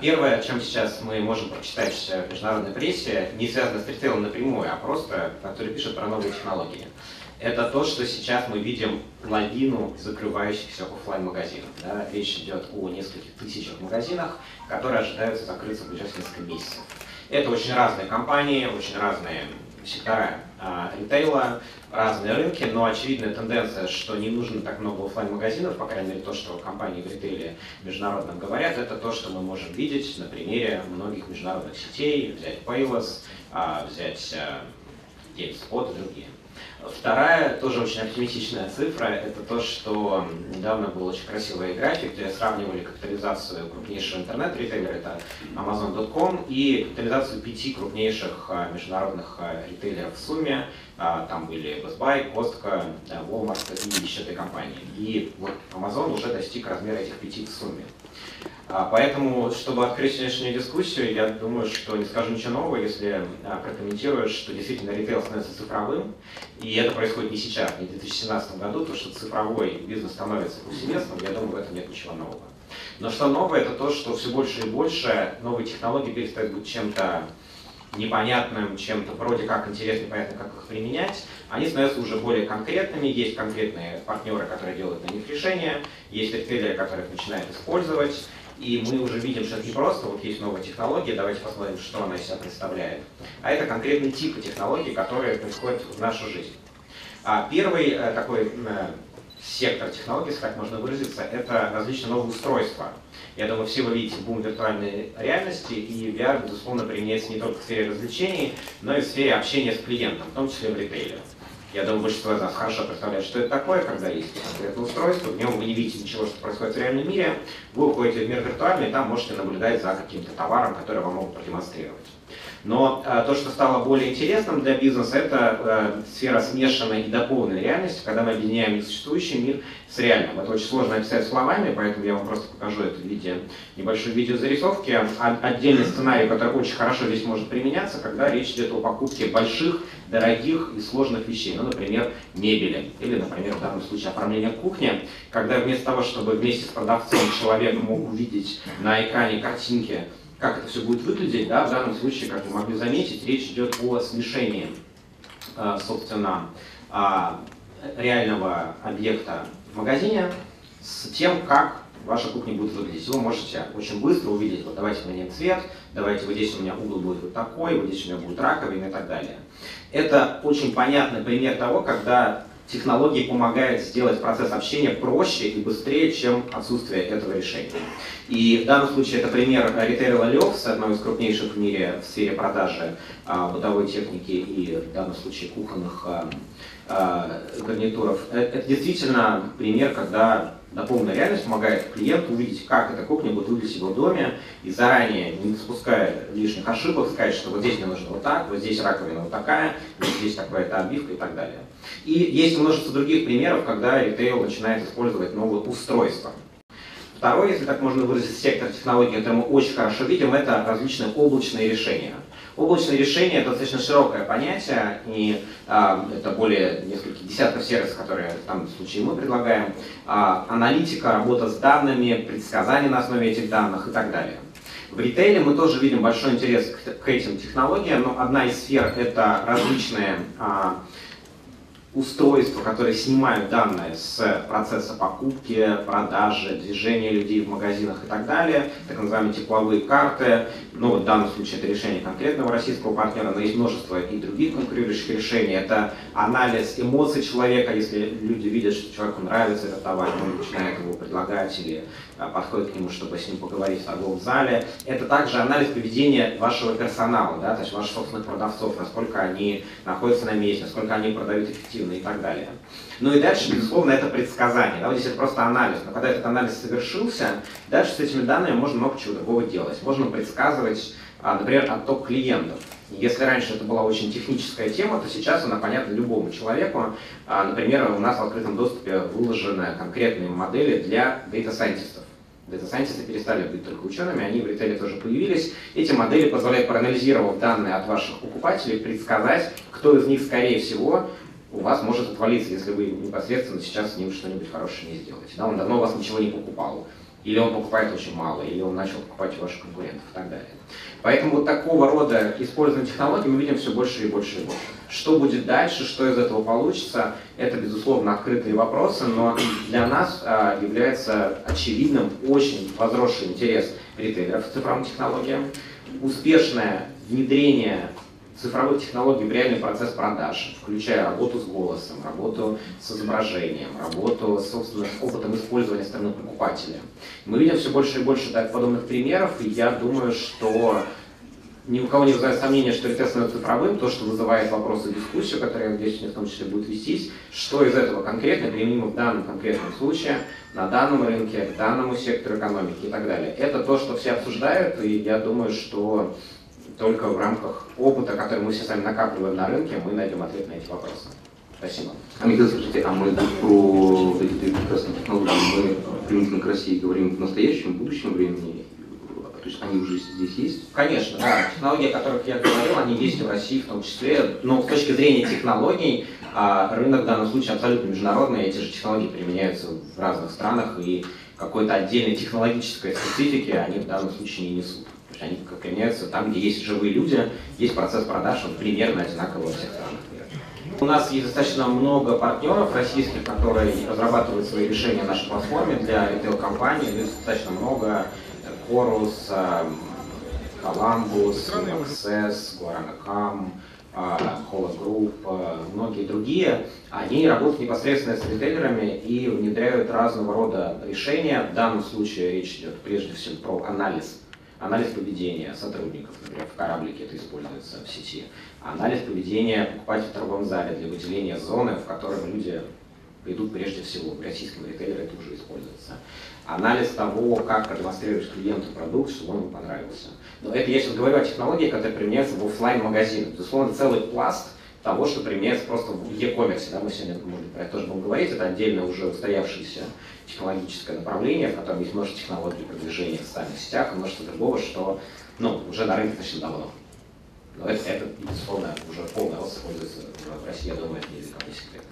Первое, о чем сейчас мы можем прочитать в международной прессе, не связано с ритейлом напрямую, а просто, который пишет про новые технологии. Это то, что сейчас мы видим лавину закрывающихся офлайн магазинов Да? Речь идет о нескольких тысячах магазинах, которые ожидаются закрыться в ближайшие несколько месяцев. Это очень разные компании, очень разные сектора ритейла, разные рынки, но очевидная тенденция, что не нужно так много офлайн магазинов по крайней мере то, что компании в ритейле международном говорят, это то, что мы можем видеть на примере многих международных сетей, взять Payless, а, взять а, GameSpot и другие. Вторая, тоже очень оптимистичная цифра, это то, что недавно был очень красивый график, где сравнивали капитализацию крупнейшего интернет-ритейлера, это Amazon.com, и капитализацию пяти крупнейших а, международных а, ритейлеров в сумме. А, там были Best Buy, Costco, Walmart и еще три компании. И вот Amazon уже достиг размера этих пяти в сумме. А, поэтому, чтобы открыть сегодняшнюю дискуссию, я думаю, что не скажу ничего нового, если а, прокомментирую, что действительно ритейл становится цифровым, и это происходит не сейчас, не в 2017 году, то, что цифровой бизнес становится повсеместным, я думаю, в этом нет ничего нового. Но что новое, это то, что все больше и больше новые технологии перестают быть чем-то непонятным, чем-то вроде как интересно, понятно, как их применять, они становятся уже более конкретными, есть конкретные партнеры, которые делают на них решения, есть ритейлеры, которые их начинают использовать, и мы уже видим, что это не просто вот есть новая технология, давайте посмотрим, что она из себя представляет, а это конкретные типы технологий, которые приходят в нашу жизнь. А первый э, такой э, сектор технологий, если так можно выразиться, это различные новые устройства. Я думаю, все вы видите бум виртуальной реальности, и VR, безусловно, применяется не только в сфере развлечений, но и в сфере общения с клиентом, в том числе в ритейле. Я думаю, большинство из нас хорошо представляет, что это такое, когда есть конкретное устройство, в нем вы не видите ничего, что происходит в реальном мире, вы уходите в мир виртуальный, и там можете наблюдать за каким-то товаром, который вам могут продемонстрировать. Но э, то, что стало более интересным для бизнеса, это э, сфера смешанной и дополненной реальности, когда мы объединяем несуществующий мир с реальным. Это очень сложно описать словами, поэтому я вам просто покажу это в виде небольшой видеозарисовки. Отдельный сценарий, который очень хорошо здесь может применяться, когда речь идет о покупке больших, дорогих и сложных вещей, ну, например, мебели, или, например, в данном случае оформления кухни, когда вместо того, чтобы вместе с продавцом человек мог увидеть на экране картинки как это все будет выглядеть, да, в данном случае, как вы могли заметить, речь идет о смешении, э, собственно, а, реального объекта в магазине с тем, как ваша кухня будет выглядеть. Вы можете очень быстро увидеть, вот давайте поменяем цвет, давайте вот здесь у меня угол будет вот такой, вот здесь у меня будет раковина и так далее. Это очень понятный пример того, когда технологии помогают сделать процесс общения проще и быстрее, чем отсутствие этого решения. И в данном случае это пример ритейла Левс, одного из крупнейших в мире в сфере продажи а, бытовой техники и в данном случае кухонных а, а, гарнитуров. Это, это действительно пример, когда дополненная реальность помогает клиенту увидеть, как эта кухня будет выглядеть в его доме, и заранее, не спуская лишних ошибок, сказать, что вот здесь мне нужно вот так, вот здесь раковина вот такая, вот здесь такая-то обивка и так далее. И есть множество других примеров, когда ритейл начинает использовать новые устройства. Второй, если так можно выразить, сектор технологий, это мы очень хорошо видим, это различные облачные решения. Облачные решения – это достаточно широкое понятие, и а, это более нескольких десятков сервисов, которые в данном случае мы предлагаем. А, аналитика, работа с данными, предсказания на основе этих данных и так далее. В ритейле мы тоже видим большой интерес к, к этим технологиям, но одна из сфер – это различные а, устройства, которые снимают данные с процесса покупки, продажи, движения людей в магазинах и так далее, так называемые тепловые карты. Ну, в данном случае это решение конкретного российского партнера, но есть множество и других конкурирующих решений. Это анализ эмоций человека, если люди видят, что человеку нравится этот товар, он начинает его предлагать или а, подходит к нему, чтобы с ним поговорить в торговом зале. Это также анализ поведения вашего персонала, да, то есть ваших собственных продавцов, насколько они находятся на месте, насколько они продают эффективно эффективно и так далее. Ну и дальше, безусловно, это предсказание. Да, вот здесь это просто анализ. Но когда этот анализ совершился, дальше с этими данными можно много чего другого делать. Можно предсказывать, а, например, отток клиентов. Если раньше это была очень техническая тема, то сейчас она понятна любому человеку. А, например, у нас в открытом доступе выложены конкретные модели для дата-сайентистов. Дата-сайентисты перестали быть только учеными, они в ритейле тоже появились. Эти модели позволяют, проанализировав данные от ваших покупателей, предсказать, кто из них, скорее всего, у вас может отвалиться, если вы непосредственно сейчас с ним что-нибудь хорошее не сделаете. Да, он давно у вас ничего не покупал. или он покупает очень мало, или он начал покупать у ваших конкурентов и так далее. Поэтому вот такого рода использование технологий мы видим все больше и больше и больше. Что будет дальше, что из этого получится, это, безусловно, открытые вопросы, но для нас а, является очевидным очень возросший интерес ритейлеров к цифровым технологиям, успешное внедрение цифровых технологий в реальный процесс продаж, включая работу с голосом, работу с изображением, работу с опытом использования стороны покупателя. Мы видим все больше и больше так, подобных примеров, и я думаю, что ни у кого не вызывает сомнения, что ритест становится цифровым, то, что вызывает вопросы и дискуссию, которая, надеюсь, в том числе будет вестись, что из этого конкретно применимо в данном конкретном случае, на данном рынке, к данному сектору экономики и так далее. Это то, что все обсуждают, и я думаю, что только в рамках опыта, который мы все сами накапливаем на рынке, мы найдем ответ на эти вопросы. Спасибо. Михаил, скажите, а мы про эти три прекрасные технологии, мы применительно к России говорим в настоящем, в будущем времени? То есть они уже здесь есть? Конечно, да. Технологии, о которых я говорил, они есть в России в том числе. Но с точки зрения технологий, а, рынок в данном случае абсолютно международный, эти же технологии применяются в разных странах, и какой-то отдельной технологической специфики они в данном случае не несут есть они применяются там, где есть живые люди, есть процесс продаж, он примерно одинаковый во всех странах мира. У нас есть достаточно много партнеров российских, которые разрабатывают свои решения на нашей платформе для ритейл-компаний. Достаточно много. Chorus, Columbus, Access, Guaranacam, Hola Group, многие другие, они работают непосредственно с ритейлерами и внедряют разного рода решения. В данном случае речь идет прежде всего про анализ анализ поведения сотрудников, например, в кораблике это используется в сети, анализ поведения покупателя в торговом зале для выделения зоны, в которой люди придут прежде всего, в российском ритейлере это уже используется. Анализ того, как продемонстрировать клиенту продукт, чтобы он ему понравился. Но это я сейчас говорю о технологиях, которые применяются в офлайн магазинах Безусловно, целый пласт того, что применяется просто в e-commerce. Да, мы сегодня, может про это тоже будем говорить. Это отдельно уже устоявшееся технологическое направление, в котором есть множество технологий продвижения в социальных сетях и множество другого, что ну, уже на рынке достаточно давно. Но это, это безусловно, уже полный рост используется в России, я думаю, это не для кого секрет.